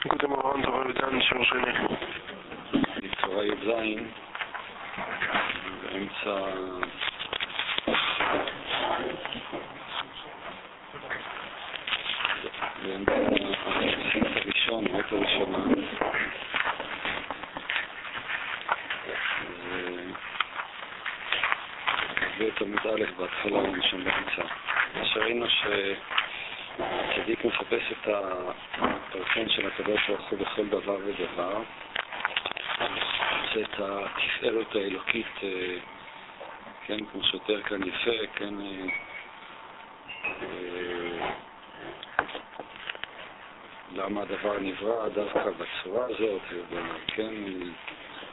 Guten Morgen, Torah Vidan, שיעור שני. בצורה י"ז, באמצע... באמצע הראשון, בית הראשונה. בית עמוד א' בהתחלה ומשם באמצע. אשר ראינו שהצדיק מחפש את הפרסון של הקדוש ברוך הוא בכל דבר ודבר. את התפארת האלוקית, אה, כן, כמו שתיאר כאן יפה, כן, אה, אה, למה הדבר נברא דווקא בצורה הזאת, כן,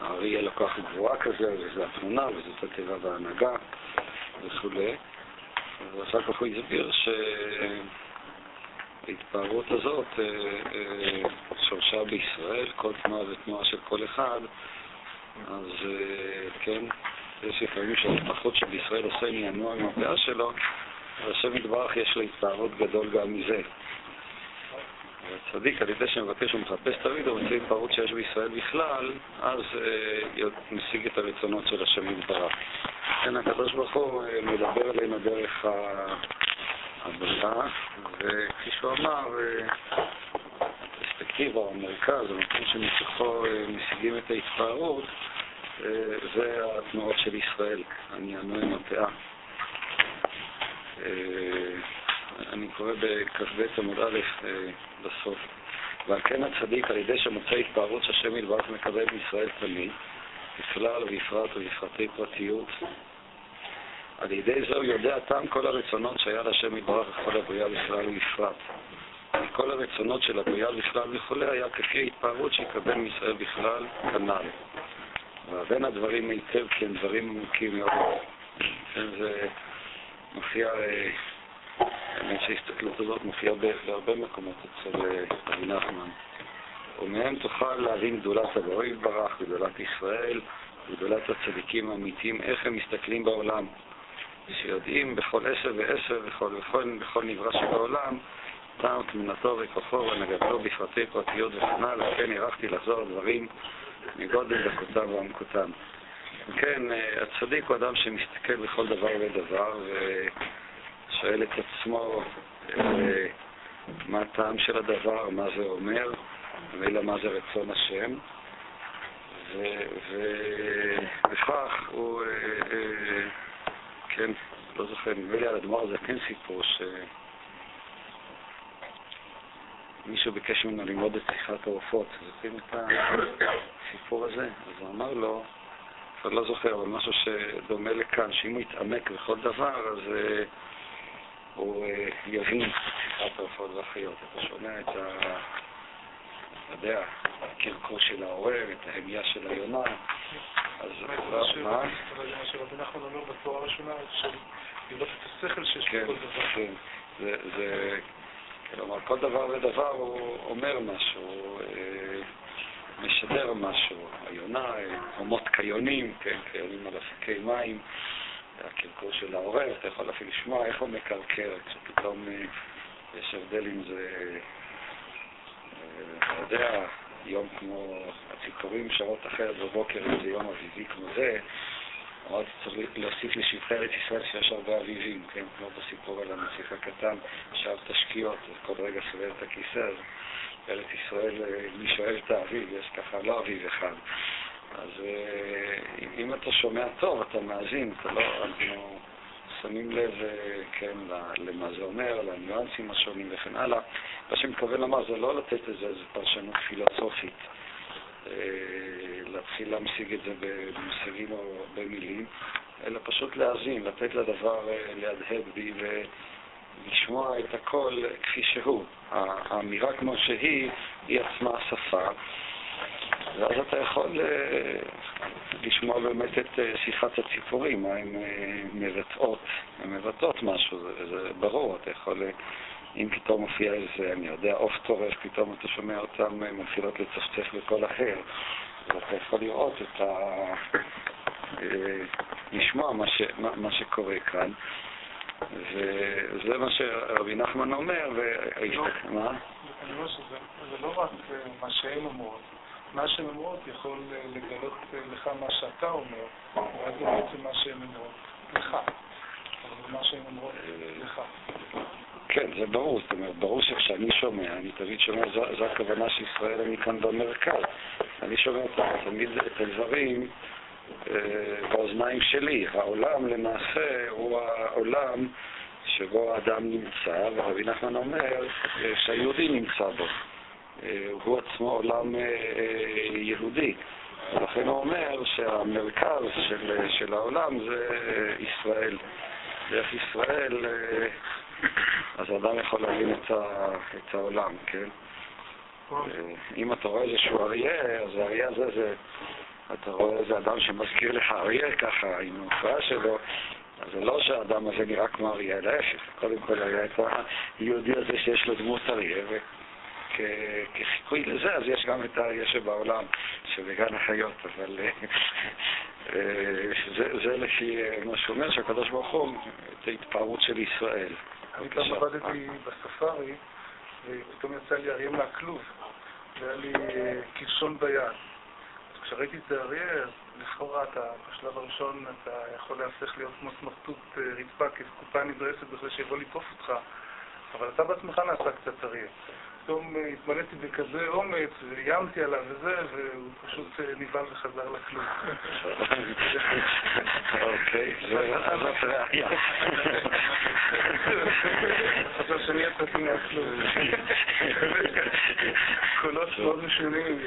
הארי יהיה לקוח גבוהה כזה, וזו התמונה, וזאת הטבע וההנהגה וכולי. ואחר כך הוא הסביר שההתפארות הזאת שורשה בישראל, כל תנועה ותנועה של כל אחד, אז כן, יש לפעמים שההתפחות שבישראל עושה מינוע עם הפאה שלו, והשם יתברך יש לו התפארות גדול גם מזה. הצדיק, על ידי שמבקש ומחפש תמיד, הוא מוצא התפארות שיש בישראל בכלל, אז אה, משיג את הרצונות של השם יתברך. כן, הקדוש ברוך הוא אה, מדבר אלינו דרך הבריאה, וכפי שהוא אמר, אה, הפרספקטיבה, המרכז, המקום שמתוכו אה, משיגים את ההתפארות, אה, זה התנועות של ישראל, עניינו עם הפאה. אה, אני קורא בכ"ב עמוד א' בסוף. ועל כן הצדיק, על ידי שמוצא התפארות שהשם יתברך מקבל בישראל תמיד, בכלל ובפרט ובפרטי פרטיות, על ידי זה הוא יודע טעם כל הרצונות שהיה להשם יתברך בכל הבריאה בכלל ובפרט. כל הרצונות של הבריאה בכלל וכולי היה כפי ההתפארות שיקבל מישראל בכלל כנ"ל. ובין הדברים היטב כי הם דברים עמוקים מאוד. כן, זה מופיע, האמת שההסתכלות הזאת מופיעה בהרבה מקומות אצל רבי נחמן. ומהם תוכל להבין גדולת הבורא יתברך, גדולת ישראל, גדולת הצדיקים האמיתיים, איך הם מסתכלים בעולם. שיודעים בכל עשר ועשר, בכל, בכל, בכל נברא שבעולם, טעם תמונתו וכוחו והנהגתו בפרטי פרטיות וכן הלאה, כן הערכתי לחזור על דברים מגודל דקותם ועמקותם. כן, הצדיק הוא אדם שמסתכל בכל דבר ודבר ושואל את עצמו מה הטעם של הדבר, מה זה אומר, ומילא מה זה רצון השם, ובכך הוא, כן, לא זוכר, נדמה לי על הדמר זה כן סיפור ש... מישהו ביקש ממנו ללמוד את שיחת העופות. זוכרים את הסיפור הזה? אז הוא אמר לו, אני לא זוכר, אבל משהו שדומה לכאן, שאם הוא יתעמק בכל דבר, אז uh, הוא uh, יבין את שיחת העופות והחיות. אתה שומע את ה... אתה יודע, הקרקור של העורר, את ההמיה של היונה. אז מה? מה שרבי נחמן אומר בתורה הראשונה, של לראות את השכל שיש בכל דבר. כן, זה... כלומר, כל דבר ודבר הוא אומר משהו, אה, משדר משהו. היונה, חומות קיונים, כן, קיונים על אפיקי מים, הקרקור של העורר, אתה יכול אפילו לשמוע איך הוא מקרקר, כשפתאום אה, יש הבדל אם זה, אה, אתה יודע, יום כמו הציפורים, שעות אחרת בבוקר, אם זה יום אביבי כמו זה, אמרתי, צריך להוסיף לשבחי ארץ ישראל שיש הרבה אביבים, כן? כמו בסיפור על הנסיך הקטן, שאב תשקיעות, וכל רגע סובל את הכיסא, אז ארץ ישראל, מי שואל את האביב, יש ככה לא אביב אחד. אז אם אתה שומע טוב, אתה מאזין, אתה לא, אנחנו שמים לב, כן, למה זה אומר, לניואנסים השונים וכן הלאה. מה שמתכוון לומר זה לא לתת לזה איזו פרשנות פילוסופית. להתחיל להמשיג את זה במושגים או במילים, אלא פשוט להאזין, לתת לדבר להדהד בי ולשמוע את הכל כפי שהוא. האמירה כמו שהיא, היא עצמה השפה, ואז אתה יכול לשמוע באמת את שיחת הציפורים, מה הן מבטאות, הן מבטאות משהו, זה, זה ברור, אתה יכול... אם פתאום מופיע איזה, אני יודע, עוף טורף, פתאום אתה שומע אותם מתחילות לצפצף בקול אחר, אז אתה יכול לראות את ה... לשמוע מה, ש... מה שקורה כאן. וזה מה שרבי נחמן אומר, ו... מה? אני אומר שזה לא רק שהן אומרות. מה שהן אומרות יכול לגלות לך מה שאתה אומר, ואז זה בעצם מה שהן אומרות לך. מה שהן אומרות לך. כן, זה ברור, זאת אומרת, ברור שכשאני שומע, אני תמיד שומע, זו, הכוונה שישראל אני כאן במרכז. אני שומע תמיד את הדברים אה, באוזניים שלי. העולם למעשה הוא העולם שבו האדם נמצא, ורבי נחמן אומר אה, שהיהודי נמצא בו. אה, הוא עצמו עולם יהודי. ולכן הוא אומר שהמרכז של, של העולם זה ישראל. דרך ישראל אז אדם יכול להבין את, ה, את העולם, כן? אם אתה רואה איזשהו אריה, אז האריה הזה זה... אתה רואה איזה אדם שמזכיר לך אריה ככה, עם ההופעה שלו, אז זה לא שהאדם הזה נראה כמו אריה, להפך. קודם כל היה את היהודי הזה שיש לו דמות אריה, וכחיקוי לזה, אז יש גם את האריה שבעולם, שבגן החיות, אבל אה, זה, זה לפי מה שהוא אומר, שהקדוש ברוך הוא, את ההתפארות של ישראל. אני גם עבדתי בספארי, ופתאום יצא לי אריה מהכלוב, והיה לי אה, קלשון ביד. אז כשראיתי את האריה, לכאורה אתה, בשלב הראשון אתה יכול להפך להיות כמו סמרטוט אה, רצפה, כקופה נדרסת בכדי שיבוא לתקוף אותך, אבל אתה בעצמך נעשה קצת אריה. פתאום אה, התמלאתי בכזה אומץ, ואיימתי עליו וזה, והוא פשוט אה, נבהל וחזר לכלום. אוקיי, זאת ראייה. חשב שאני יצאתי מהכלום. קולות מאוד משונים.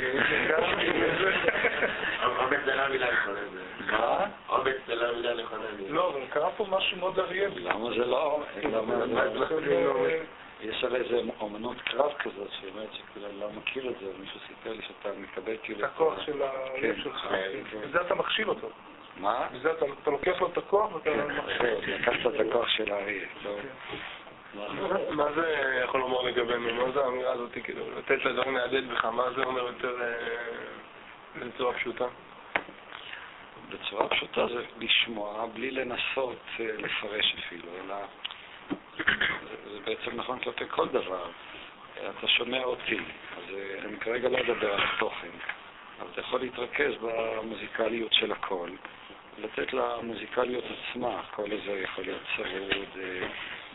אומץ זה לא מילה נכונה. מה? אומץ זה לא מילה נכונה. לא, אבל קרה פה משהו מאוד אריה. למה זה לא? יש על איזה אומנות קרב כזאת, שאומרת שכאילו לא מכיר את זה, מישהו סיפר לי שאתה מקבל כאילו... את הכוח של הלב שלך, בזה אתה מכשיל אותו. מה? בזה אתה לוקח לו את הכוח ואתה מכשיל אותו. לקחת את הכוח של האריה, לא. מה זה יכול לומר לגבינו? מה זה האמירה הזאת, כאילו, לתת לדברים להדהד בך? מה זה אומר יותר בצורה פשוטה? בצורה פשוטה זה לשמוע בלי לנסות לפרש אפילו, אלא זה בעצם נכון כלפי כל דבר. אתה שומע אותי, אז אני כרגע לא אדבר על התוכן, אבל אתה יכול להתרכז במוזיקליות של הקול, לתת למוזיקליות עצמה, הקול הזה יכול להיות צרוד,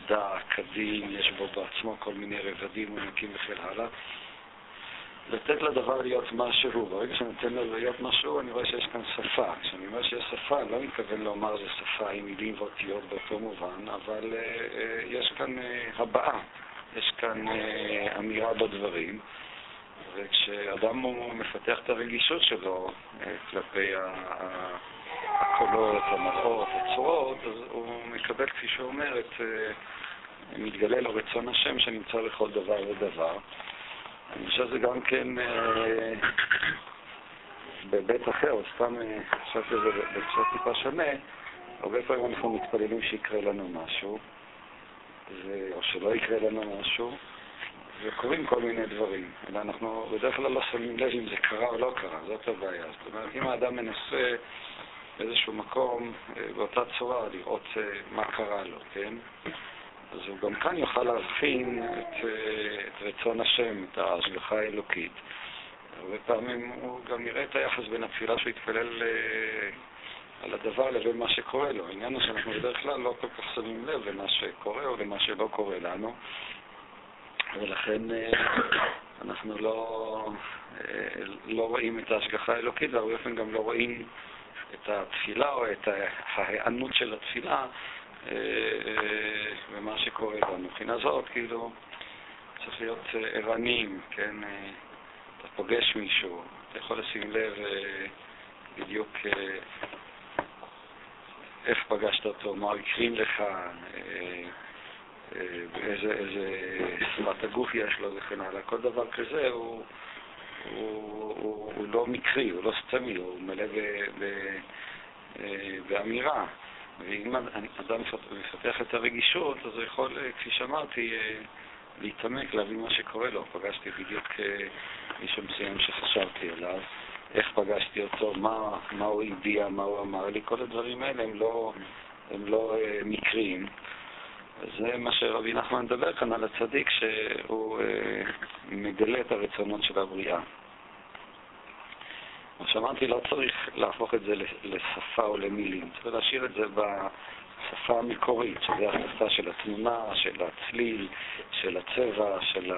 דק, קדים, יש בו בעצמו כל מיני רבדים עומקים וכן הלאה. לתת לדבר להיות משהו, ברגע שאני נותן לו להיות משהו, אני רואה שיש כאן שפה. כשאני אומר שיש שפה, אני לא מתכוון לומר זה שפה עם מילים ואותיות באותו מובן, אבל uh, uh, יש כאן uh, הבעה, יש כאן uh, אמירה בדברים, וכשאדם הוא מפתח את הרגישות שלו uh, כלפי הקולות, המראות, הצורות, אז הוא מקבל, כפי שהוא אומר, את, מתגלה לו רצון השם שנמצא לכל דבר ודבר. אני חושב שזה גם כן אה, בבית אחר, סתם חשבתי שזה בהקשר טיפה שונה, הרבה פעמים אנחנו מתפללים שיקרה לנו משהו. או שלא יקרה לנו משהו, וקורים כל מיני דברים, אלא אנחנו בדרך כלל לא שמים לב אם זה קרה או לא קרה, זאת הבעיה. זאת אומרת, אם האדם מנסה באיזשהו מקום, אה, באותה צורה, לראות אה, מה קרה לו, כן? אז הוא גם כאן יוכל להבחין את, אה, את רצון השם, את ההשגחה האלוקית. הרבה פעמים הוא גם יראה את היחס בין התפילה שהוא יתפלל אה, על הדבר לבין מה שקורה לו. העניין הוא שאנחנו בדרך כלל לא כל כך שמים לב למה שקורה או למה שלא קורה לנו, ולכן אה, אנחנו לא, לא רואים את ההשגחה האלוקית, והרבה פעמים גם לא רואים את התפילה או את ההיענות של התפילה ומה אה, שקורה לנו. מבחינה זאת, כאילו, צריך להיות אה, ערניים, כן? אה, אתה פוגש מישהו, אתה יכול לשים לב בדיוק איך פגשת אותו, מה הקרין לך, איזה, איזה שפת הגוף יש לו וכן הלאה. כל דבר כזה הוא, הוא, הוא, הוא לא מקרי, הוא לא סתמי, הוא מלא ב, ב, באמירה. ואם אדם מפתח את הרגישות, אז הוא יכול, אה, כפי שאמרתי, אה, להתעמק, להבין מה שקורה לו. פגשתי בדיוק אה, מישהו מסוים שחשבתי עליו, איך פגשתי אותו, מה, מה הוא הביע, מה הוא אמר לי, כל הדברים האלה הם לא, הם לא מקריים. זה מה שרבי נחמן מדבר כאן על הצדיק, שהוא מגלה את הרצונות של הבריאה. כמו שאמרתי, לא צריך להפוך את זה לשפה או למילים, צריך להשאיר את זה בשפה המקורית, שזה השפה של התמונה, של הצליל, של הצבע, של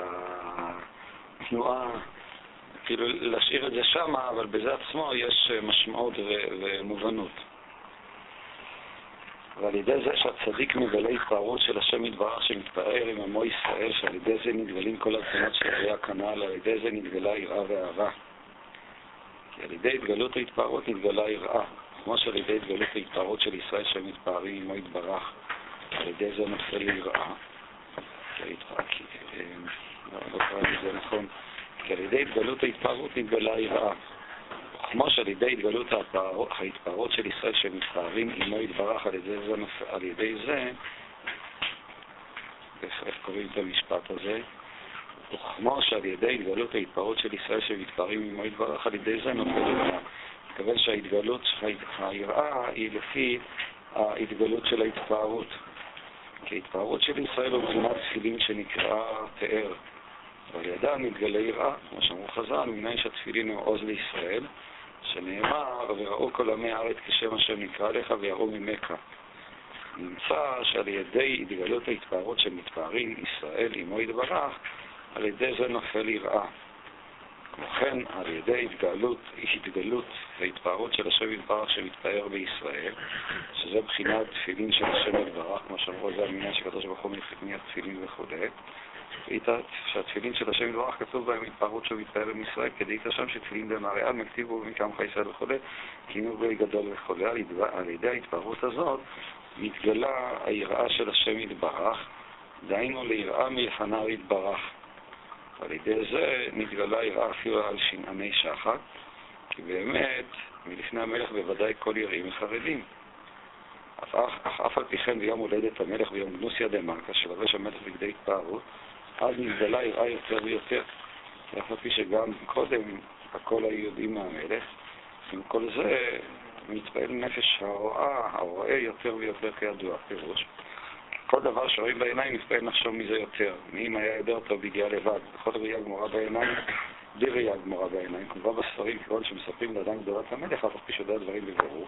התנועה. כאילו להשאיר את זה שם, אבל בזה עצמו יש משמעות ומובנות. ועל ידי זה שהצדיק מגלה התפארות של השם יתברך שמתפאר עם עמו ישראל, שעל ידי זה נתגלים כל הרצונות של ברי הכנ"ל, על ידי זה נתגלה יראה ואהבה. כי על ידי התגלות ההתפארות נתגלה יראה, כמו שעל ידי התגלות ההתפארות של ישראל שהם מתפארים עמו יתברך, על ידי זה נופל ליראה. כי אה, לא, לא נכון. על ידי התגלות ההתפארות נתגלה יראה. כמו שעל ידי התגלות ההתפארות של ישראל שמתפארים עמו יתברך על ידי זה, על ידי זה איך קוראים את המשפט הזה? וכמו שעל ידי התגלות ההתפארות של ישראל שמתפארים עמו יתברך, על ידי זה נופל יראה. מתכוון שההתגלות, היראה היא לפי ההתגלות של ההתפארות. כי ההתפארות של ישראל הוא מבחינת תפילין שנקרא תאר. ועל ידה מתגלה יראה, כמו שאמרו חז"ל, מניין שהתפילין הוא עוז לישראל, שנאמר, וראו כל עמי הארץ כשם אשר נקרא לך ויראו ממך. נמצא שעל ידי התגלות ההתפארות שמתפארים ישראל עמו יתברך, על ידי זה נופל יראה. כמו כן, על ידי התגלות, התגלות והתפארות של השם יתברך שמתפאר בישראל, שזה בחינת תפילין של השם יתברך, כמו שאמרו, זה המניין שקדוש ברוך הוא מפני תפילין וכו', שהתפילין של השם יתברך כתוב בהם התפארות שהוא מתפאר עם ישראל, כדאית שם שתפילין במראיין מכתיבו מקמך ישראל וכו', קינו גוי גדול וכו', על ידי ההתפארות הזאת מתגלה היראה של השם יתברך, דהיינו ליראה מלפניו יתברך. על ידי זה נתגלה אפילו על שנעני שחת, כי באמת, מלפני המלך בוודאי כל יראים וחרדים. אך אף על פי כן ביום הולדת המלך ביום גנוסיה דה מלכה, שלבש המלך בגדי התפארות, אז נתגלה יראה יותר ויותר. אף על פי שגם קודם הכל היו יודעים מהמלך, עם כל זה מתפעל נפש הרואה, הרואה יותר ויותר כידוע, פירוש. כל דבר שרואים בעיניים מתפעל לחשוב מזה יותר. מאם היה יודע אותו בגיעה לבד. בכל ראייה גמורה בעיניים, בלי ראייה גמורה בעיניים. כמובן בספרים, כגון שמספרים לאדם גדולת המלך, אף פי שיודע דברים בבירור.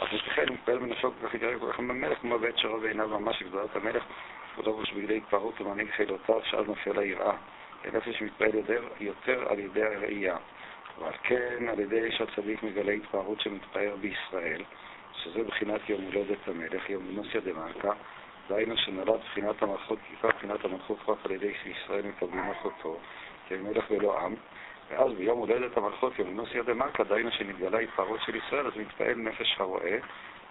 אז לכן מתפעל בנפשו כל כך יתגלה כל כך במלך, כמו בעת שרואה בעיניו ממש גדולת המלך, כבודו ראש בגדי התפארות ומנהיג חילותיו, שאז נופל היראה. הנפש מתפעל יותר, יותר על ידי הראייה. ועל כן, על ידי שהצדיק מגלה התפארות שמתפאר בישראל, שזה בחינת יום הולדת המלך, יום גנוסיה דמלכה, דהיינו שנולד בחינת המלכות, כי כיכר בחינת המלכות רק על ידי שישראל מקבלים מלכותו, כמלך ולא עם, ואז ביום הולדת המלכות, יום נוסיה דמלכה, דהיינו שנתגלה התפארות של ישראל, אז מתפעל נפש הרואה,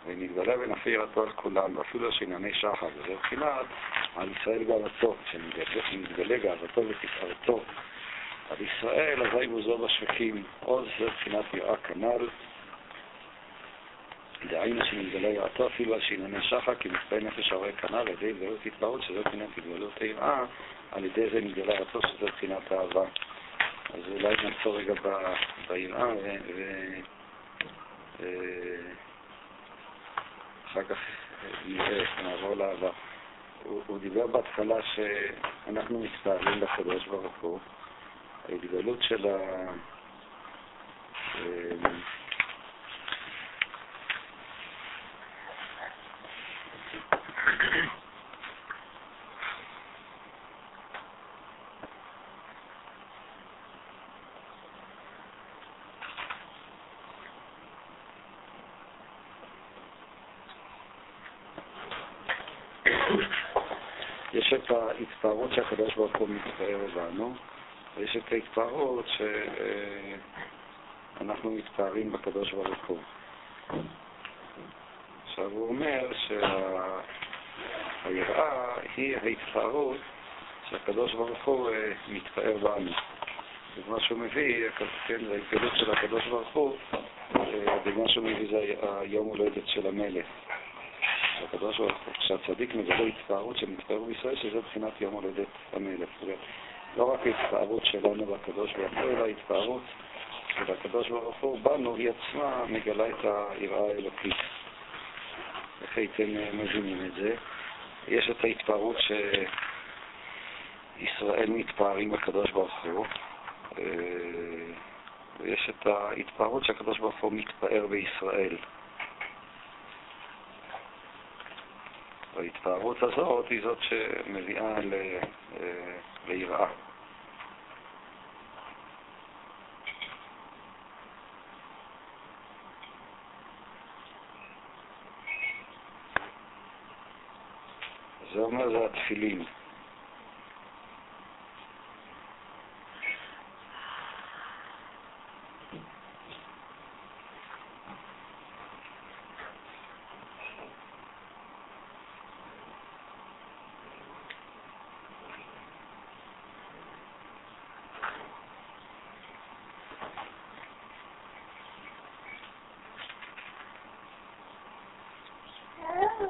ונתגלה ונפי ירתו על כולם, ואפילו שענייני שחר, וזה מבחינת על ישראל גאוותו, שנתגלה גאוותו ותפארתו על ישראל, אזי בוזו בשווקים, עוז זה מבחינת יראה כנ"ל, דהיינו שנתגלה יראתו אפילו על שענייני שחר, כי מצפה נפש הרואה כנ"ל על ידי התגלות התפארות, שזו מבחינת התגלות היראה, על ידי זה נתגלה יראתו, שזו מבחינת אהבה. אז אולי נעצור רגע ביראה ואחר כך נראה, נעבור לאהבה. הוא, הוא דיבר בהתחלה שאנחנו מצטערים לקדוש ברוך הוא, ההתגלות של ה... יש את ההתפארות הוא מתפאר בנו, ויש את ההתפארות שאנחנו מתפארים בקדוש ברוך הוא. עכשיו הוא אומר שהיראה היא ההתפארות שהקדוש ברוך הוא אה, מתפאר בנו. ומה שהוא מביא, כן, ההתגלות של הקדוש ברוך הוא, ומה אה, שהוא מביא זה היום הולדת של המלך. שהקדוש ברוך הוא, כשהצדיק מגלה התפארות שמתפאר בישראל, שזה מבחינת יום הולדת המלך. לא רק ההתפארות שלנו בקדוש ברוך הוא, אלא ההתפארות של הקדוש ברוך הוא בנו, היא עצמה מגלה את היראה האלוקית. איך הייתם מבינים את זה? יש את ההתפארות שישראל מתפארים בקדוש ברוך הוא, אה, יש את ההתפארות שהקדוש ברוך הוא מתפאר בישראל. וההתפארות הזאת היא זאת שמביאה ל, אה, ליראה. זה אומר זה התפילין. יש,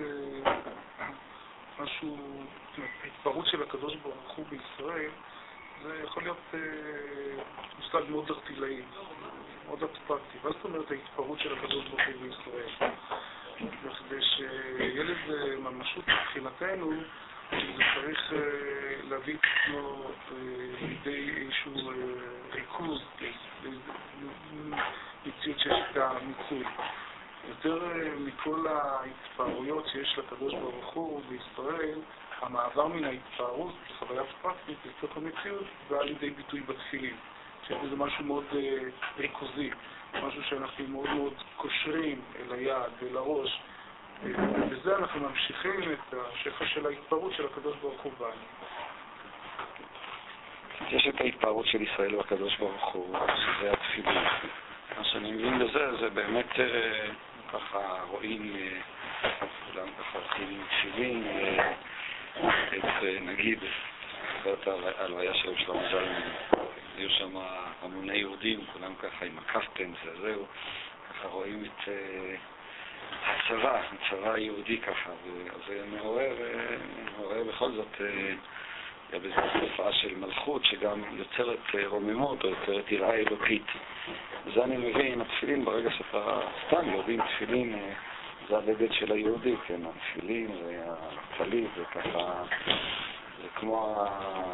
אה, משהו, ההתפארות של הקדוש ברוך הוא בישראל, זה יכול להיות אה, מושג מאוד ארטילאי, מאוד אבסטרקטי. מה זאת אומרת ההתפארות של הקדוש ברוך הוא בישראל? וכדי שיהיה לזה ממשות מבחינתנו, זה צריך אה, להביא את עצמו אה, לידי איזשהו אה, ריכוז, מציאות שיש איתה מיצוי. יותר אה, מכל ההתפארויות שיש לקדוש ברוך הוא בישראל, המעבר מן ההתפארות לחוויה פרקטית לתוך המציאות בא לידי ביטוי בתפילין. שיש בזה משהו מאוד אה, ריכוזי, משהו שאנחנו מאוד מאוד קושרים אל היד, אה, ובזה אנחנו ממשיכים את השפע של ההתפארות של הקדוש ברוך הוא בנו. יש את ההתפארות של ישראל בקדוש ברוך הוא, שזה התפילין. מה שאני מבין בזה, זה באמת אה, ככה רואים, אה, כולם ככה הולכים עם תפילין, אה, את, נגיד, זוכרת ההלוויה של שלמה זלמן, היו שם המוני יהודים, כולם ככה עם הקפטן, זה זהו, ככה רואים את אה, הצבא, הצבא היהודי ככה, וזה מעורר, אה, מעורר בכל זאת אה, בזו תופעה של מלכות שגם יוצרת רוממות או יוצרת יראה אלוקית. זה אני מבין, התפילין, ברגע שאתה סתם יודעים תפילין, זה הבגד של היהודי, כן, התפילין והטלית, זה ככה, זה כמו,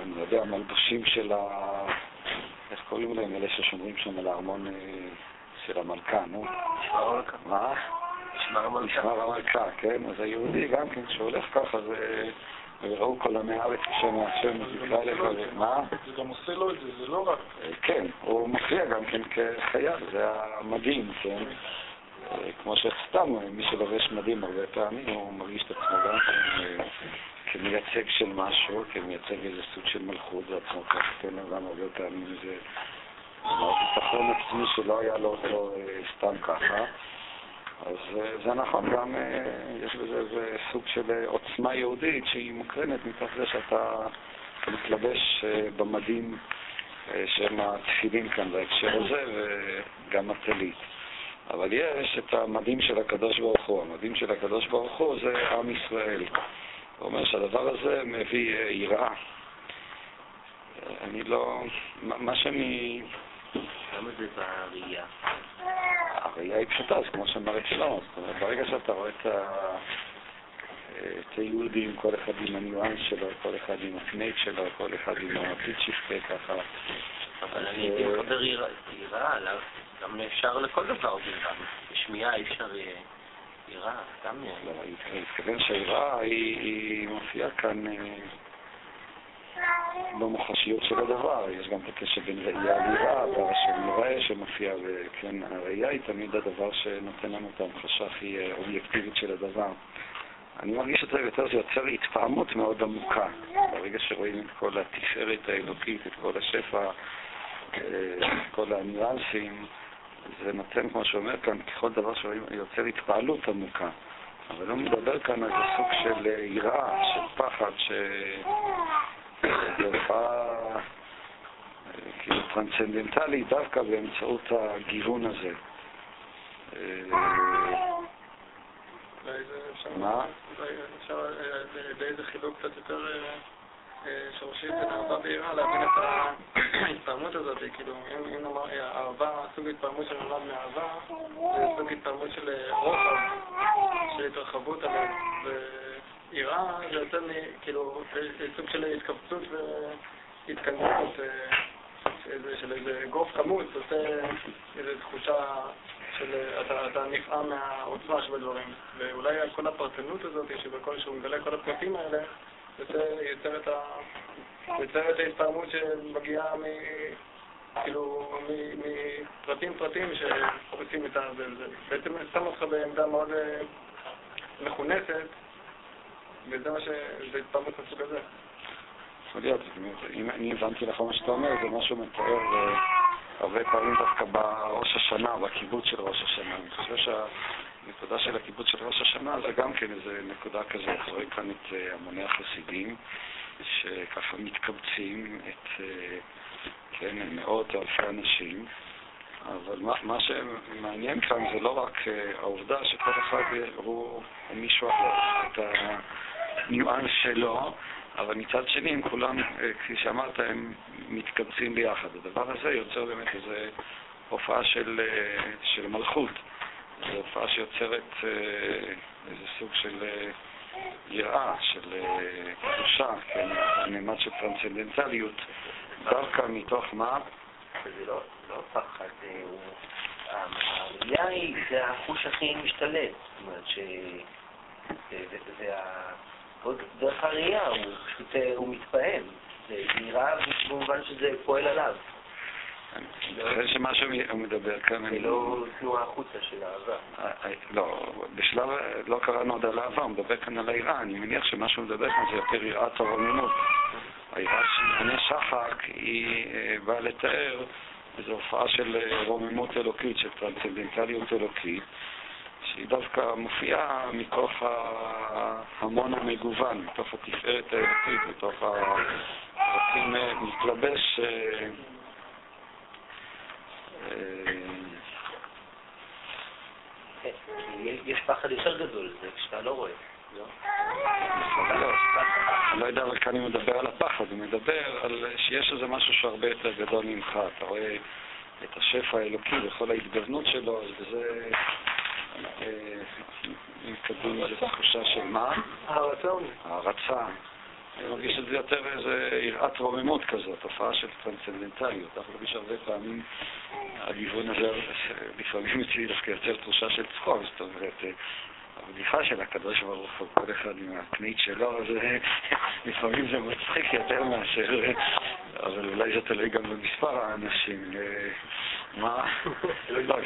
אני יודע, המלבושים של ה... קוראים להם, אלה ששומרים שם על הארמון אה, של המלכה, נו? מה? משמר המלכה. משמר המלכה, כן? אז היהודי גם כן, כשהולך ככה, זה... וראו כל עמי הארץ בשם השם, יקרא לך, מה? זה גם עושה לו את זה, זה לא רק... כן, הוא מופיע גם כן כחייל, זה המדים, כן? כמו שסתם מי שלובש מדים הרבה פעמים, הוא מרגיש את עצמו גם כמייצג של משהו, כמייצג איזה סוג של מלכות, זה עצמו ככה, כן, גם הרבה פעמים איזה ביטחון עצמי שלא היה לו אותו אה, סתם ככה. אז אה, זה נכון, גם אה, יש בזה איזה סוג של עוצמה יהודית שהיא מוקרנת מתוך זה שאתה מתלבש במדים שהם התפילין כאן בהקשר הזה וגם הטלית. אבל יש את המדים של הקדוש ברוך הוא. המדים של הקדוש ברוך הוא זה עם ישראל. הוא אומר שהדבר הזה מביא אה, יראה. אה, אני לא... מה שאני... למה זה בראייה? הראייה היא פשוטה, זה כמו שאמר את שלמה. זאת אומרת, ברגע שאתה רואה את, ה... את היהודים, כל אחד עם הניואנס שלו, כל אחד עם הפנייט שלו, כל אחד עם הפיצ'יפקה ככה. אבל אני הייתי מחבר יראה, לא- גם אפשר לכל דבר יראה. בשמיעה אי אפשר יהיה יראה, סתם לא, אני מתכוון שהיראה היא, מופיעה כאן אה, במוחשיות של הדבר. יש גם את הקשר בין ראייה ליראה, והשם נראה שמופיע, וכן, הראייה היא תמיד הדבר שנותן לנו את ההמחשה הכי אה, אובייקטיבית של הדבר. אני מרגיש את זה יותר, זה יוצר התפעמות מאוד עמוקה. ברגע שרואים את כל התפארת האלוקית, את כל השפע, אה, את כל הניואנסים, זה נותן, כמו שאומר כאן, ככל דבר שרואים, יוצר התפעלות עמוקה. אבל הוא מדבר כאן על סוג של אה, יראה, של פחד, ש... זה הופעה אה, כאילו טרנסצנדנטלית דווקא באמצעות הגיוון הזה. אה. מה? אולי אפשר באיזה חילוק קצת יותר... אה, אה, שורשית בין אהבה ויראה, להבין את ההתפעמות הזאת, כאילו, אם נאמר, אה, אהבה, סוג התפעמות שנולד מאהבה, זה סוג התפעמות של אה, רוחב, של התרחבות הלב, ויראה זה מ- כאילו, זה סוג של התכווצות והתכנסות, אה, של- של איזה גוף כמות, עושה איזו תחושה של אתה, אתה נפעם מהעוצמה שבדברים. ואולי כל הפרטנות הזאת, שבכל שהוא מגלה כל הפרטים האלה, יוצר, את, ההתפעמות שמגיעה מ... כאילו, מפרטים פרטים שעושים את זה. זה בעצם שם אותך בעמדה מאוד אה, מכונסת, וזה מה ש... זה התפעמות מהסוג הזה. יכול להיות, אם אני הבנתי נכון מה שאתה אומר, זה משהו מתאר אה, הרבה פעמים דווקא בראש השנה, בקיבוץ של ראש השנה. אני חושב שהנקודה של הקיבוץ של ראש השנה זה גם כן איזה נקודה כזאת. רואה כאן את אה, המוני החסידים, שככה מתקבצים, את, אה, כן, מאות אלפי אנשים. אבל מה, מה שמעניין כאן זה לא רק אה, העובדה שכל אחד הוא מישהו אחר, את הניואנס שלו, אבל מצד שני הם כולם, כפי שאמרת, הם מתקבצים ביחד. הדבר הזה יוצר באמת איזו הופעה של, של מלכות. זו הופעה שיוצרת אה, איזה סוג של אה, יראה, של אה, קדושה, כן, מימד של טרנסצנדנטליות, דווקא מתוך מה? זה לא, לא פחד, הוא... הראייה היא, זה החוש הכי משתלט. זאת אומרת ש... דרך הראייה, הוא פשוט, הוא מתפעם. זה נראה במובן שזה פועל עליו. אני חושב שמה שהוא מדבר כאן, זה אני לא תנועה החוצה של אהבה. אה, אה, לא, בשלב, לא קראנו עוד על אהבה, הוא מדבר כאן על היראה. אני מניח שמה שהוא מדבר כאן זה יותר יראת הרוממות. היראה של ענייני שחק היא אה, באה לתאר איזו הופעה של רוממות אלוקית, של טרנסצנדנטליות אלוקית, שהיא דווקא מופיעה מתוך ההמון המגוון, מתוך התפארת האלוקית, מתוך הרצים אה, מתלבש יש פחד יותר גדול, זה כשאתה לא רואה. לא? לא, אני לא יודע כאן הוא מדבר על הפחד, הוא מדבר על שיש איזה משהו שהרבה יותר גדול ממך. אתה רואה את השפע האלוקי וכל ההתגוונות שלו, אז אה, מקבלים איזו תחושה של מה? הרצון. הערצה. אני מרגיש את זה יותר איזה יראת רוממות כזאת, תופעה של טרנסצנדנטליות. אנחנו מרגיש הרבה פעמים, הגיוון הזה לפעמים אצלי דווקא יוצר תחושה של צחוק, זאת אומרת, אה, הבדיחה של הקדוש ברוך הוא, כל אחד עם הקנית שלו, אז אה, לפעמים זה מצחיק יותר מאשר, אה, אבל אולי זה תלוי גם במספר האנשים. אה, מה? לא,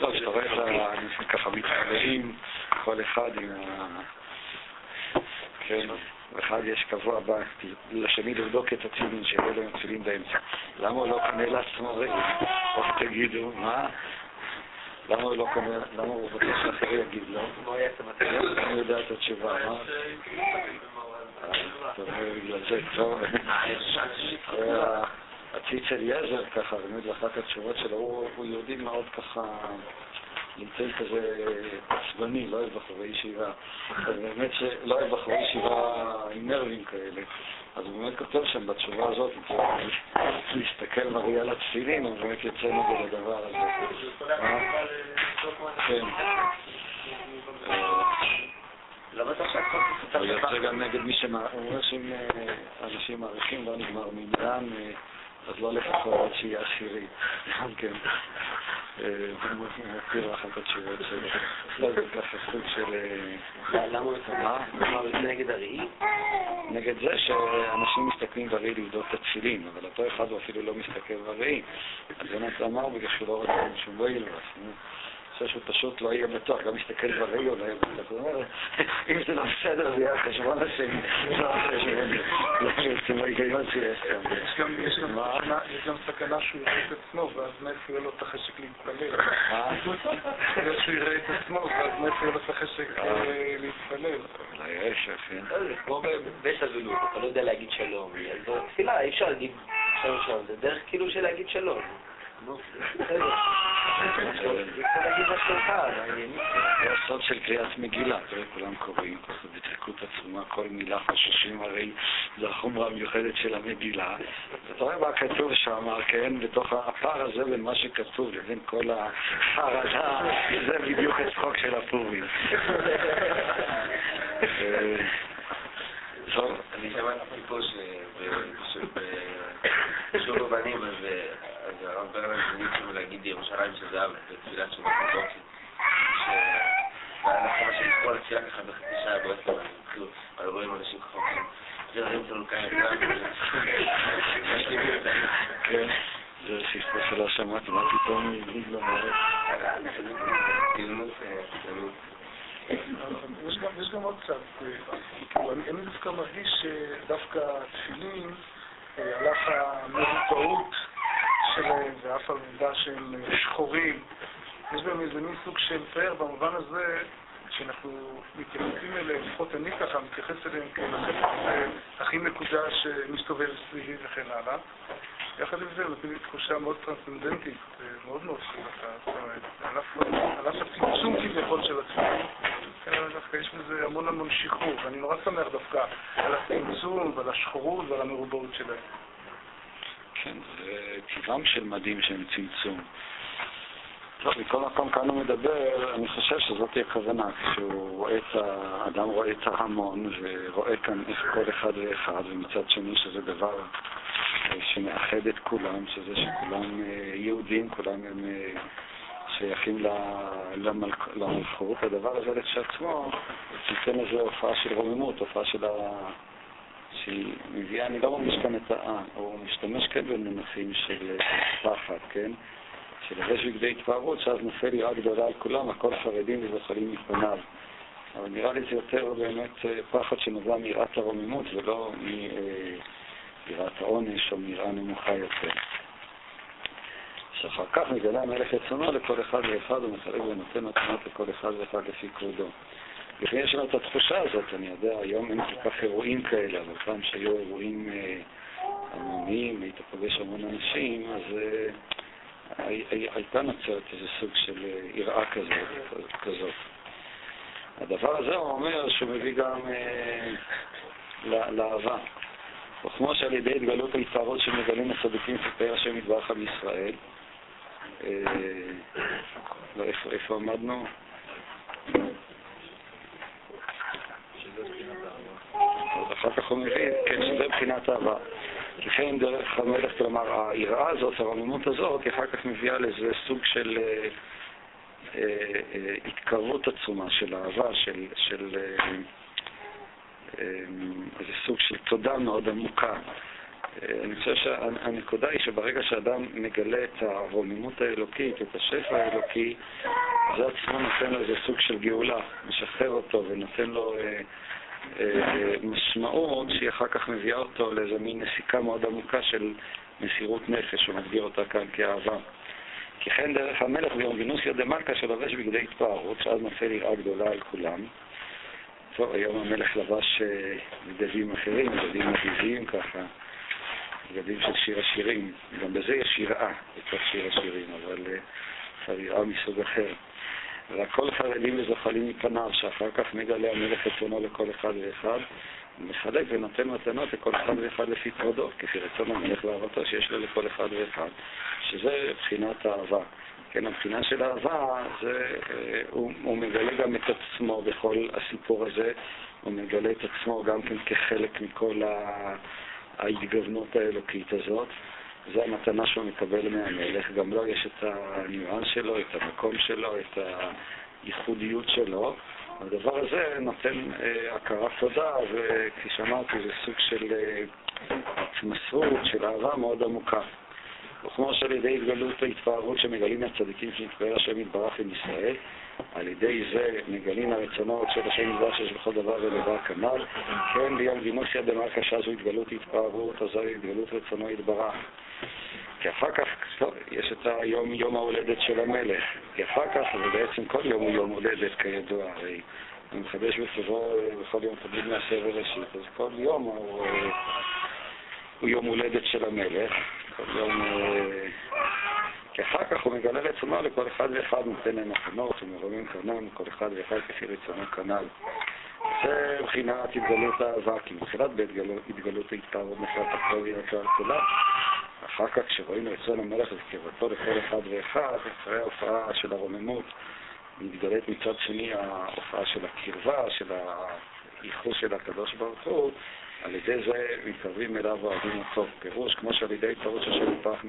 לא, כשאתה רואה את האנשים ככה מתחברים, כל אחד עם ה... כן, ואחד יש קבוע ב... לשני לבדוק את הציונים שיהיה להם ציונים באמצע. למה הוא לא קונה לעצמו רגל? איך תגידו, מה? למה הוא לא קונה, למה הוא רוצה שאחר יגיד לו? אני יודע את התשובה, מה? אתה אומר, בגלל זה, טוב. הציץ אליעזר ככה, באמת באחת התשובות שלו, הוא יהודי מאוד ככה, ליטאי כזה עצבני, לא אוהב בחורי ישיבה. אז באמת שלא אוהב בחורי ישיבה עם נרבים כאלה. אז הוא באמת כותב שם בתשובה הזאת, להסתכל מראי על התפילין, הוא באמת יוצא נגד הדבר הזה. מה? כן. שהכל הוא יוצא גם נגד מי שמע... הוא אומר שאם אה, אנשים מעריכים לא נגמר מניין, אה, אז לא לפחות שיהיה עשירי. גם כן. הוא מכיר אחת התשובות שלו. לא, זה ככה סוג של... למה הוא את זה נגד הראי? נגד זה שאנשים מסתכלים בראי לבדוק את התפילין, אבל אותו אחד הוא אפילו לא מסתכל בראי. אז יונתן אמר בגלל שהוא לא רוצה שהוא לא ילבש. חושב שהוא פשוט לא יהיה בטוח, גם מסתכל בראי או לא יהיה בטוח. הוא אומר, אם זה לא בסדר, זה יהיה על חשבון השני, לא שיש כאן. יש גם- יש? סכנה- יש שהוא יראה את עצמו, ואז נס יהיה לו את החשק להתפלל. שהוא יראה את עצמו, ואז נס יהיה לו את החשק אה, להתפלל. אולי ההפך, כן. לא, כמו בבית אבלות, אתה לא יודע להגיד שלום. אז בתפילה אי אפשר להגיד שלום, זה דרך כאילו של להגיד שלום. זה הסוד של קריאת מגילה, תראה, כולם קוראים ככה בדקות עצומה, כל מילה חוששים, הרי זו החומרה המיוחדת של המגילה. אתה רואה מה כתוב שם, כן, בתוך הפער הזה בין מה שכתוב לבין כל החרדה, זה בדיוק הצחוק של הפורים. אה, אני שמעתי פה בשיעור הבנים, אז ירושלים של זהב בתפילת שבוע בוקר. ואנחנו מה שנזכור לתפילה ככה בחצי שעה בעצם, התחילו, רואים אנשים ככה עושים, זה רעים צלוקה כן, זה סיפור שלא שמעתי, מה פתאום הדליק למערכת? יש גם עוד קצת, אני דווקא מרגיש שדווקא התפילין, על אף המרופאות שלהם ואף העובדה שהם שחורים, יש בהם איזה מין סוג של פאר במובן הזה שאנחנו מתייחסים אליהם, לפחות אני ככה מתייחס אליהם כאל החלק הכי מקודש שמסתובב סביבי וכן הלאה. יחד עם זה נותנים לי תחושה מאוד טרנסצנדנטית, מאוד מאוד חזקה, זאת אומרת, על אף הצמצום כביכול של התפילין, כן, דווקא יש בזה המון המון שחרור, ואני נורא שמח דווקא על הצמצום ועל השחורות ועל המרובעות שלהם. כן, זה טבעם של מדים שהם צמצום. טוב, מכל מקום כאן הוא מדבר, אני חושב שזאת היא הכוונה, כשהוא רואה את האדם רואה את ההמון ורואה כאן איך כל אחד ואחד, ומצד שני שזה דבר שמאחד את כולם, שזה שכולם אה, יהודים, כולם הם אה, שייכים למלכות, הדבר הזה לכשעצמו נותן איזו הופעה של רוממות, הופעה של ה... שהיא מביאה, אני לא מרגיש כאן את ה... הוא משתמש כן במונחים של פחד, כן? שלבש בגדי התפארות, שאז נופל יראה גדולה על כולם, הכל חרדים וזוחלים מפניו. אבל נראה לי זה יותר באמת אה, פחד שנובע מיראת הרוממות ולא מיראת העונש או מיראה נמוכה יותר. שאחר כך מגלה המלך רצונו לכל אחד ואחד ומחלק ונותן מתנות לכל אחד ואחד לפי כבודו. לפני יש לנו את התחושה הזאת, אני יודע, היום אין כל כך אירועים כאלה, אבל פעם שהיו אירועים אה, המוניים, היית פוגש המון אנשים, אז אה, הייתה נוצרת איזה סוג של אה, יראה כזאת. כזאת. הדבר הזה הוא אומר שהוא מביא גם אה, לאהבה. וכמו שעל ידי התגלות ההתפארות שמגלים הצדיקים כלפי השם יתברך על ישראל, איפה עמדנו? אחר כך הוא מבין, כן, שזה מבחינת אהבה. לכן דרך המלך, כלומר, היראה הזאת, הרוממות הזאת, היא אחר כך מביאה לאיזה סוג של אה, אה, אה, התקרבות עצומה, של אהבה, של, של אה, אה, איזה סוג של תודה מאוד עמוקה. אה, אני חושב שהנקודה היא שברגע שאדם מגלה את הרוממות האלוקית, את השפע האלוקי, זה עצמו נותן לו איזה סוג של גאולה, משחרר אותו ונותן לו אה, משמעות שהיא אחר כך מביאה אותו לאיזו מין נסיקה מאוד עמוקה של מסירות נפש, הוא מגדיר אותה כאן כאהבה. כי כן דרך המלך ביום גינוסיה דמלכה שלובש בגדי התפארות, שאז נופל יראה גדולה על כולם. טוב, היום המלך לבש אה, בגדים אחרים, בגדים מגיזיים ככה, בגדים של שיר השירים. גם בזה יש יראה בתוך שיר השירים, אבל אה, יראה מסוג אחר. והכל חרדים וזוחלים מפניו, שאחר כך מגלה המלך רצונו לכל אחד ואחד, מחלק ונותן מתנות לכל אחד ואחד לפי כבודו, כפי רצון המלך ואהבתו שיש לו לכל אחד ואחד, שזה בחינת אהבה. כן, הבחינה של אהבה, זה, אה, הוא, הוא מגלה גם את עצמו בכל הסיפור הזה, הוא מגלה את עצמו גם כן כחלק מכל ההתגוונות האלוקית הזאת. זו המתנה שהוא מקבל מהמלך, גם לו יש את הניואנס שלו, את המקום שלו, את הייחודיות שלו. הדבר הזה נותן אה, הכרת תודה, וכפי שאמרתי, זה סוג של אה, התמסרות, של אהבה מאוד עמוקה. וכמו שעל ידי התגלות ההתפארות שמגלים מהצדיקים שנתפאר השם יתברך עם ישראל, על ידי זה מגלים הרצונות של השם יתברך שיש בכל דבר ודבר כנ"ל, כן ביום דימוסיה דמר קשה זו התגלות התפארות, אז זו התגלות רצונו יתברך. כי אחר כך, טוב, יש את היום, יום ההולדת של המלך, כי אחר כך, ובעצם כל יום הוא יום הולדת כידוע, הרי הוא מחדש בסופו בכל יום תמיד מהסבל ראשית, אז כל יום הוא, הוא יום הולדת של המלך, כל יום, כי אחר כך הוא מגלה רצונו לכל אחד ואחד, נותן להם מתנות ומרומים קרנם, כל אחד ואחד כפי רצונו כנ"ל. זה מבחינת התגלות האהבה, כי מתחילת בהתגלות ההתפארות נפלת הכל על כולם. אחר כך כשרואים רצון המלך וקרבתו לכל אחד ואחד, אחרי ההופעה של הרוממות, מתגלית מצד שני ההופעה של הקרבה, של הייחוס של הקדוש ברוך הוא, על ידי זה מתקרבים אליו ואוהבים אותו. פירוש, כמו שעל ידי התפרעות השם יתברך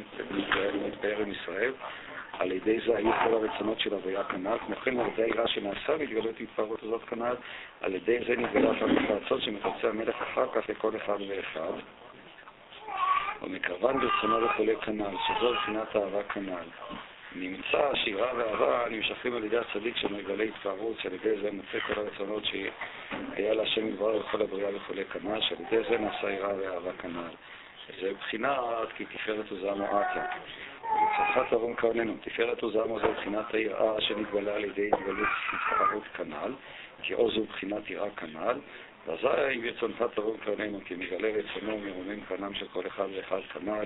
מתפאר עם ישראל, על ידי זה היו כל הרצונות של הוויה כנ"ל, כמו כן על ידי העירה שנעשה והתגלות ההתפרעות הזאת כנ"ל, על ידי זה נתגלה כך הרצון שמקבצי המלך אחר כך לכל אחד ואחד. ומקרבן ברצונו לחולה כנ"ל, שזו בחינת אהבה כנ"ל. נמצא שירה ואהבה נמשכים על ידי הצדיק שמגלה התפארות, שעל ידי זה מוצא כל הרצונות שהיה להשם יתברר בכל הבריאה וכולי כנ"ל, שעל ידי זה נעשה יראה ואהבה כנ"ל. זה בחינת כי תפארת וזעמו עתה. וצריכת ארון כהננו, תפארת וזעמו זה בחינת היראה שנתגלה על ידי התגלות התפארות כנ"ל, כי עוז הוא בחינת יראה כנ"ל, ואזי ברצונך תרום קרננו, כי מגלה רצונו מרומם קרנם של כל אחד ואחד כנ"ל,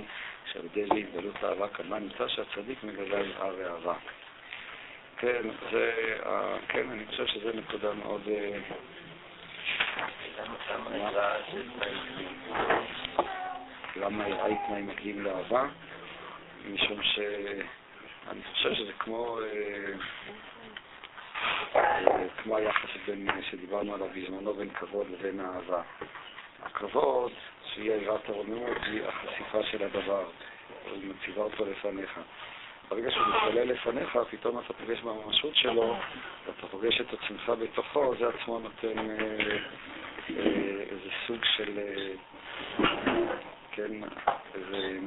שעל ידי זה התגלות אהבה כנ"ל, נמצא שהצדיק מגלה יראה ואהבה. כן, זה, כן, אני חושב שזו נקודה מאוד... אה, למה היא תנאי מקדים לאהבה? משום שאני חושב שזה כמו... כמו היחס בין, שדיברנו עליו בזמנו בין כבוד לבין אהבה. הכבוד, שהיא יראת הרוממות, היא החשיפה של הדבר, היא מציבה אותו לפניך. ברגע שהוא מתגלה לפניך, פתאום אתה פוגש בממשות שלו, ואתה פוגש את עצמך בתוכו, זה עצמו נותן אה, אה, איזה סוג של, אה, כן, איזה,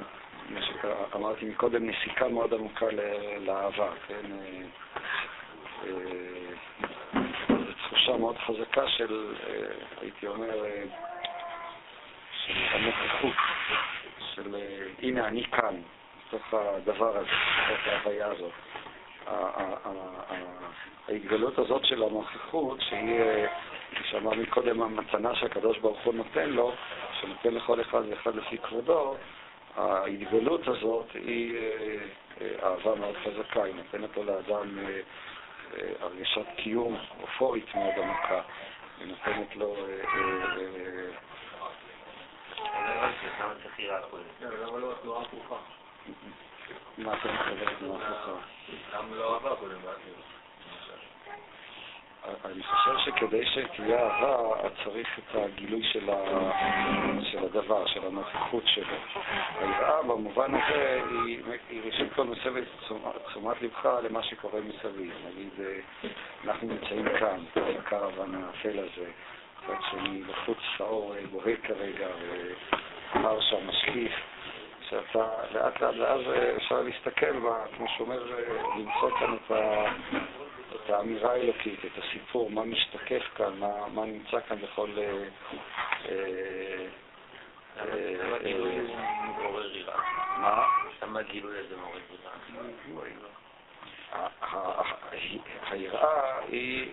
מה שאמרתי מקודם, נסיקה מאוד עמוקה לאהבה, כן? זו תחושה מאוד חזקה של, אה, הייתי אומר, אה, של הנוכחות, של אה, הנה אני כאן, בתוך הדבר הזה, בתוך ההוויה הזאת. ההתגלות הזאת של הנוכחות, שהיא, שאמר מקודם, המתנה שהקדוש ברוך הוא נותן לו, שנותן לכל אחד ואחד לפי כבודו, ההתגלות הזאת היא אהבה מאוד חזקה, היא נותנת לו לאדם הרגשת קיום אופורית מאוד עמוקה, ונותנת לו... מה אתה מתכוון תנועה הפוכה? למה לא אהבה קודם? אני חושב שכדי שתהיה אהבה, צריך את הגילוי של, ה... של הדבר, של הנוכחות שלו. היראה במובן הזה היא, היא ראשית כל מסבת תשומת לבך למה שקורה מסביב. נגיד, אה, אנחנו נמצאים כאן, בקרוון האפל הזה, מצד שני בחוץ האור אה, בוהק כרגע, והר שם משקיף. שאתה לאט לאט, ואז אה, אפשר להסתכל, כמו שאומר, למצוא כאן את ה... את האמירה האלוקית, את הסיפור, מה משתקף כאן, מה, מה נמצא כאן בכל... אה, אה, הזה מעורר יראה? מה? למה הגילוי הזה מעורר יראה? היראה היא,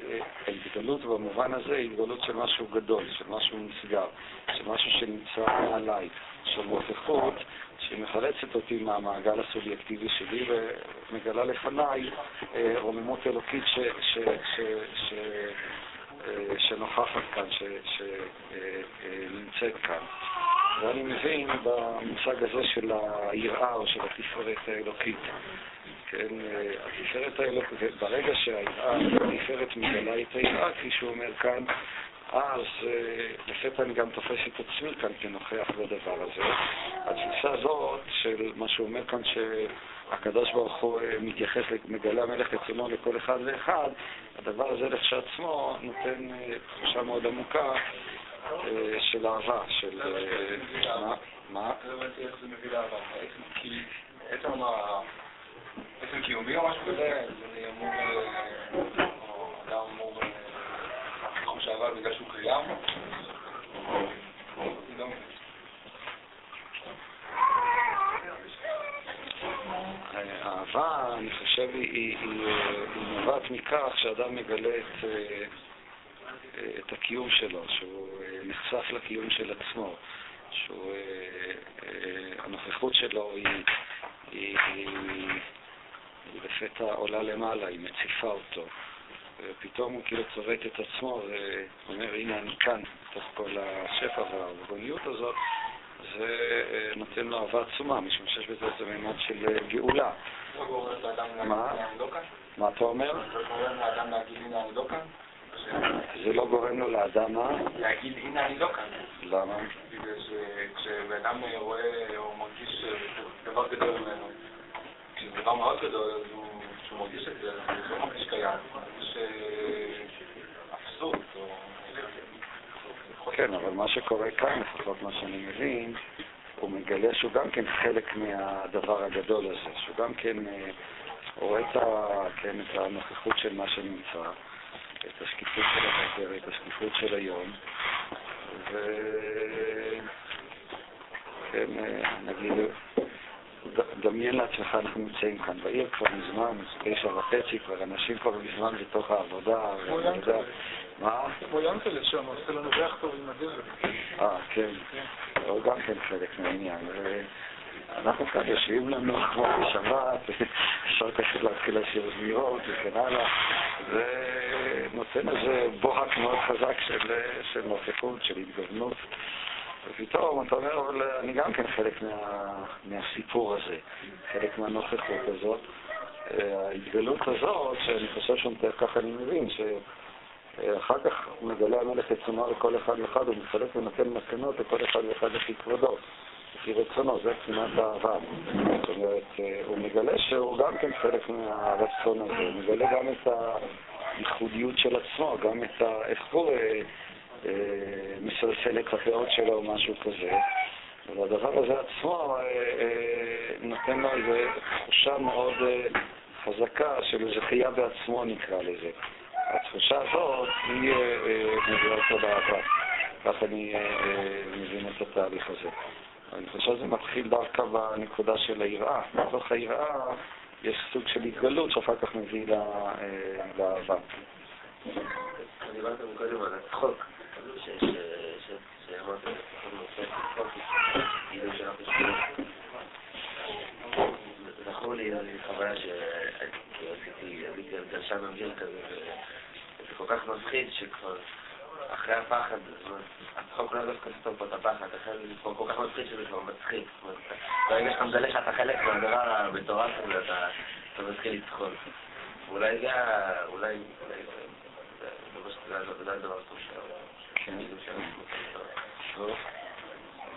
ההתגלות במובן הזה היא התגלות של משהו גדול, של משהו נסגר, של משהו שנמצא מעליי, של נוכחות שהיא מחלצת אותי מהמעגל הסובייקטיבי שלי ומגלה לפניי אה, רוממות אלוקית אה, שנוכחת כאן, שנמצאת כאן. ואני מבין במושג הזה של היראה או של התפארת האלוקית. כן, התפארת האלוקית, ברגע שהיראה, התפארת מגלה את היראה, כפי שהוא אומר כאן, אז אה, לפתע אני גם תופס את עצמי כאן כנוכח בדבר הזה. התפיסה הזאת של מה שהוא אומר כאן, שהקדוש ברוך הוא אה, מתייחס, מגלה המלך רצונו לכל אחד ואחד, הדבר הזה לכשעצמו נותן תחושה מאוד עמוקה של אהבה, של... מה? מה? איך זה מביא לאהבה? כי עצם קיומי או משהו כזה, זה אמור... אדם אמור... שעבר בגלל שהוא קיים? האהבה, אני חושב, היא נובעת מכך שאדם מגלה את, אה, את הקיום שלו, שהוא אה, נחשף לקיום של עצמו, שהנוכחות אה, שלו היא, היא, היא לפתע עולה למעלה, היא מציפה אותו. ופתאום הוא כאילו צובט את עצמו ואומר, הנה אני כאן, בתוך כל השפע והריבוניות הזאת, זה אה, נותן לו אהבה עצומה, משום שיש בזה איזה מימד של אה, גאולה. מה? מה אתה אומר? זה לא גורם לו לאדם מה? להגיד, הנה אני לא כאן. למה? בגלל שכשבן אדם רואה או מרגיש דבר גדול ממנו, כשזה דבר מאוד גדול, אז הוא, כשהוא מרגיש את זה, אז הוא לא מרגיש קיים, הוא מרגיש אפסות, או... כן, אבל מה שקורה כאן, לפחות מה שאני מבין, הוא מגלה שהוא גם כן חלק מהדבר הגדול הזה, שהוא גם כן אה, רואה את, ה, כן, את הנוכחות של מה שנמצא, את השקיפות של הבוקר, את השקיפות של היום, ו... כן, אה, נגיד, דמיין לעצמך, אנחנו נמצאים כאן בעיר כבר מזמן, תשע וחצי, כבר אנשים כבר מזמן בתוך העבודה. מה? כמו ינקלה שם, עושה לנו ריח טוב עם הדלת. אה, כן. הוא גם כן חלק מהעניין. אנחנו כאן יושבים לנו כמו בשבת, אפשר תכף להתחיל לשיר זמירות וכן הלאה. זה נותן איזה בוהק מאוד חזק של נוכחות, של התגוונות. ופתאום אתה אומר, אבל אני גם כן חלק מה, מהסיפור הזה, חלק מהנוכחות הזאת. ההתגלות הזאת, שאני חושב שהוא מתאר, ככה אני מבין, שאחר כך מגלה המלך את תשומה לכל אחד ואחד, הוא מחלק ונותן מתנות לכל אחד ואחד לפי כבודו, לפי רצונו, זה תמונת האהבה. זאת אומרת, הוא מגלה שהוא גם כן חלק מהרצון הזה, הוא מגלה גם את הייחודיות של עצמו, גם את ה... איך קורה... אה, מסלסל את הפאות שלו או משהו כזה. והדבר הזה עצמו אה, אה, נותן לו איזו תחושה מאוד חזקה של זכייה בעצמו נקרא לזה. התחושה הזאת היא מביאה אותו באהבה. כך אני מבין את התהליך הזה. אני חושב שזה מתחיל דווקא בנקודה של היראה. בתוך היראה יש סוג של התגלות שאחר כך מביא לאהבה. דיברת קודם על הצחוק. זכור לי חוויה שעשיתי, עליתי על גלשן אוויר כזה, וזה כל כך מפחיד שכבר אחרי הפחד, הצחוק לא דווקא סתום פה את הפחד, אחרי זה כבר כל כך מפחיד שזה כבר מצחיק. ברגע שאתה מגלה שאתה חלק מהדבר המטורף הזה, אתה מתחיל לצחוק. ואולי זה, אולי, זה הדבר טוב שלנו. כן.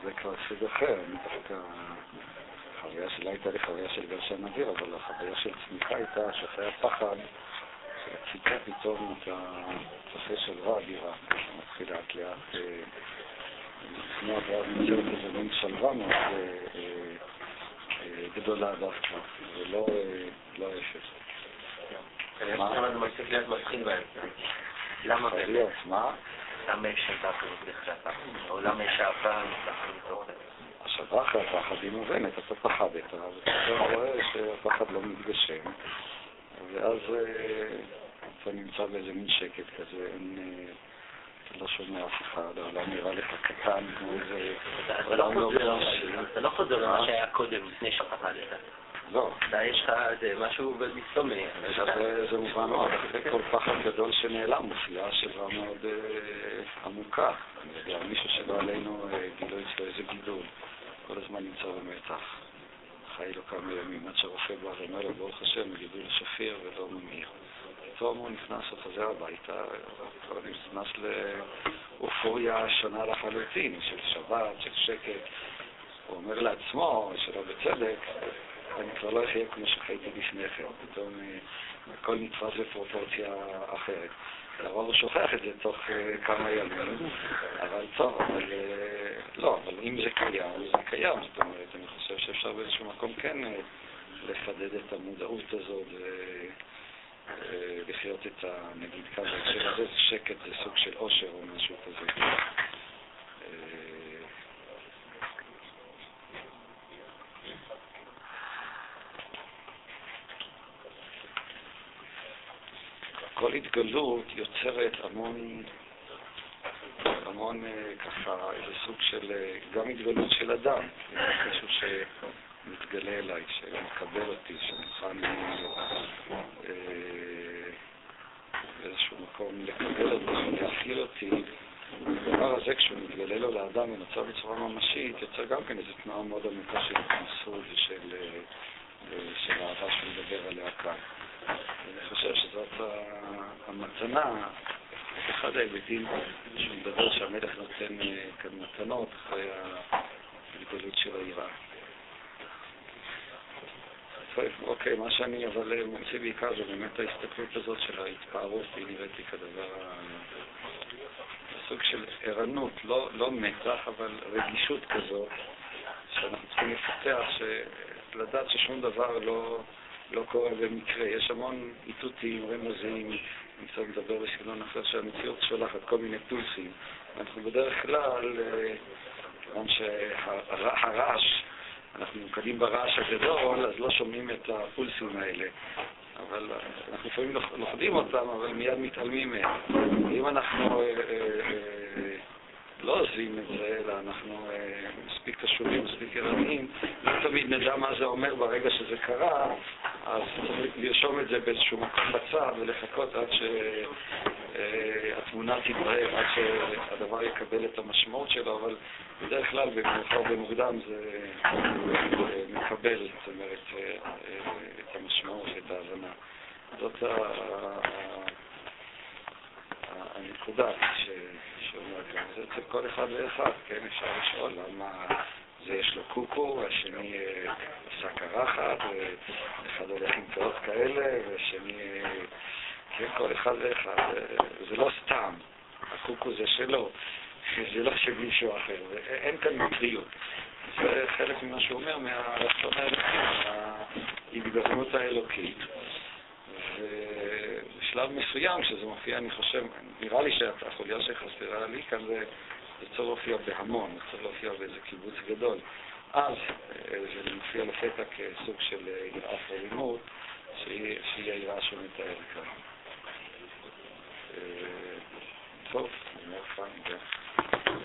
זה כבר סוג אחר, אני דווקא... החוויה שלה הייתה לי חוויה של גרשן אוויר, אבל החוויה של צמיחה הייתה שאחרי הפחד, שהציפה פתאום אתה צופה שלווה אדירה, מתחיל לאט לאט לצמוח, ואז נוצרת איזה מין שלווה מאוד אה, אה, גדולה דווקא, ולא ההפך. להיות מפחיד באמצע. למה? מה? למה יש שבת בכלל? או למה יש אהבה מתוך זה? השבה אחרי הפחד היא מובנת, אתה פחדת, ואתה רואה שהפחד לא מתגשם, ואז אה, אתה נמצא באיזה מין שקט כזה. אה, אתה לא שומע אף אחד, העולם נראה לך קטן, כמו איזה... אתה לא חוזר למה לא שהיה קודם, לפני שפחדת. לא. יש לך משהו בסתומי. זה מובן מאוד, אחרי כל פחד גדול שנעלם מופיעה שבה מאוד אה, עמוקה. אני יודע, מישהו שלא עלינו אה, גילו אצלו איזה גידול, כל הזמן נמצא במתח. חי לו כמה ימים, עד שהרופא בא ואומר לו, ברוך השם, גידול שפיר ולא ממיר. פתאום הוא נכנס, הוא חוזר הביתה, הוא נכנס לאופוריה שונה לחלוטין, של שבת, של שקט. הוא אומר לעצמו, שלא בצדק, אני כבר לא אחיה כמו שחייתי לפני כן, פתאום אה, הכל נתפס בפרופורציה אחרת. לרוב הוא שוכח את זה תוך אה, כמה ימים, אבל טוב, אבל אה, לא, אבל אם זה קיים, זה קיים, זאת אומרת, אני חושב שאפשר באיזשהו מקום כן לחדד את המודעות הזאת ולחיות את ה... נגיד זה שקט, זה סוג של עושר או משהו כזה. כל התגלות יוצרת המון, המון אה, ככה, איזה סוג של, אה, גם התגלות של אדם, מישהו שמתגלה אליי, שמקבל אותי, שמוכן אה, באיזשהו מקום לקבל אותי, להכיל אותי. הדבר הזה, כשהוא מתגלה לו לאדם ונוצר בצורה ממשית, יוצר גם כן איזו תנועה מאוד עמוקה של התנסות ושל אהבה שהוא מדבר עליה כאן. אני חושב שזאת המתנה, אחד ההיבטים שהוא מדבר שהמלך נותן כאן מתנות אחרי ההתגלות של היראה. אוקיי, מה שאני אבל מוציא בעיקר זה באמת ההסתכלות הזאת של ההתפארות, היא נראית לי כדבר, סוג של ערנות, לא, לא מתח, אבל רגישות כזאת, שאנחנו צריכים לפתח, לדעת ששום דבר לא, לא קורה במקרה. יש המון איתותים, רמזים, אני קצת מדבר בסגנון אחר, שהמציאות שולחת כל מיני פולסים. אנחנו בדרך כלל, אה, כיוון שהרעש, אנחנו ממוקדים ברעש הגדול, אז לא שומעים את הפולסים האלה. אבל אנחנו לפעמים לוכדים אותם, אבל מיד מתעלמים מהם. אם אנחנו אה, אה, לא עוזבים את זה, אלא אנחנו מספיק קשובים, מספיק ערניים, לא תמיד נדע מה זה אומר ברגע שזה קרה, אז צריך לרשום את זה באיזשהו בצד ולחכות עד שהתמונה תתברר, עד שהדבר יקבל את המשמעות שלו, אבל בדרך כלל במאוחר במוקדם זה מקבל, זאת אומרת, את המשמעות, את ההבנה. זאת הנקודה שאומר כאן. זה אצל כל אחד ואחד, כן, אפשר לשאול למה זה יש לו קוקו, והשני עשה קרחת, ואחד הולך עם פאות כאלה, והשני, כן, כל אחד ואחד. זה לא סתם, הקוקו זה שלו, זה לא של מישהו אחר, אין כאן מקריות. זה חלק ממה שהוא אומר, מהרצון האלוקי, מההתגרמות האלוקית. ובשלב מסוים, כשזה מופיע, אני חושב, נראה לי שהחוליה שחסרה לי כאן זה, זה צריך להופיע בהמון, זה צריך להופיע באיזה קיבוץ גדול. אז אה, זה מופיע לפתע כסוג של אה, יראת ולימוד, שהיא היראה שהוא מתאר כאן. אה, טוב, אני אומר פיין,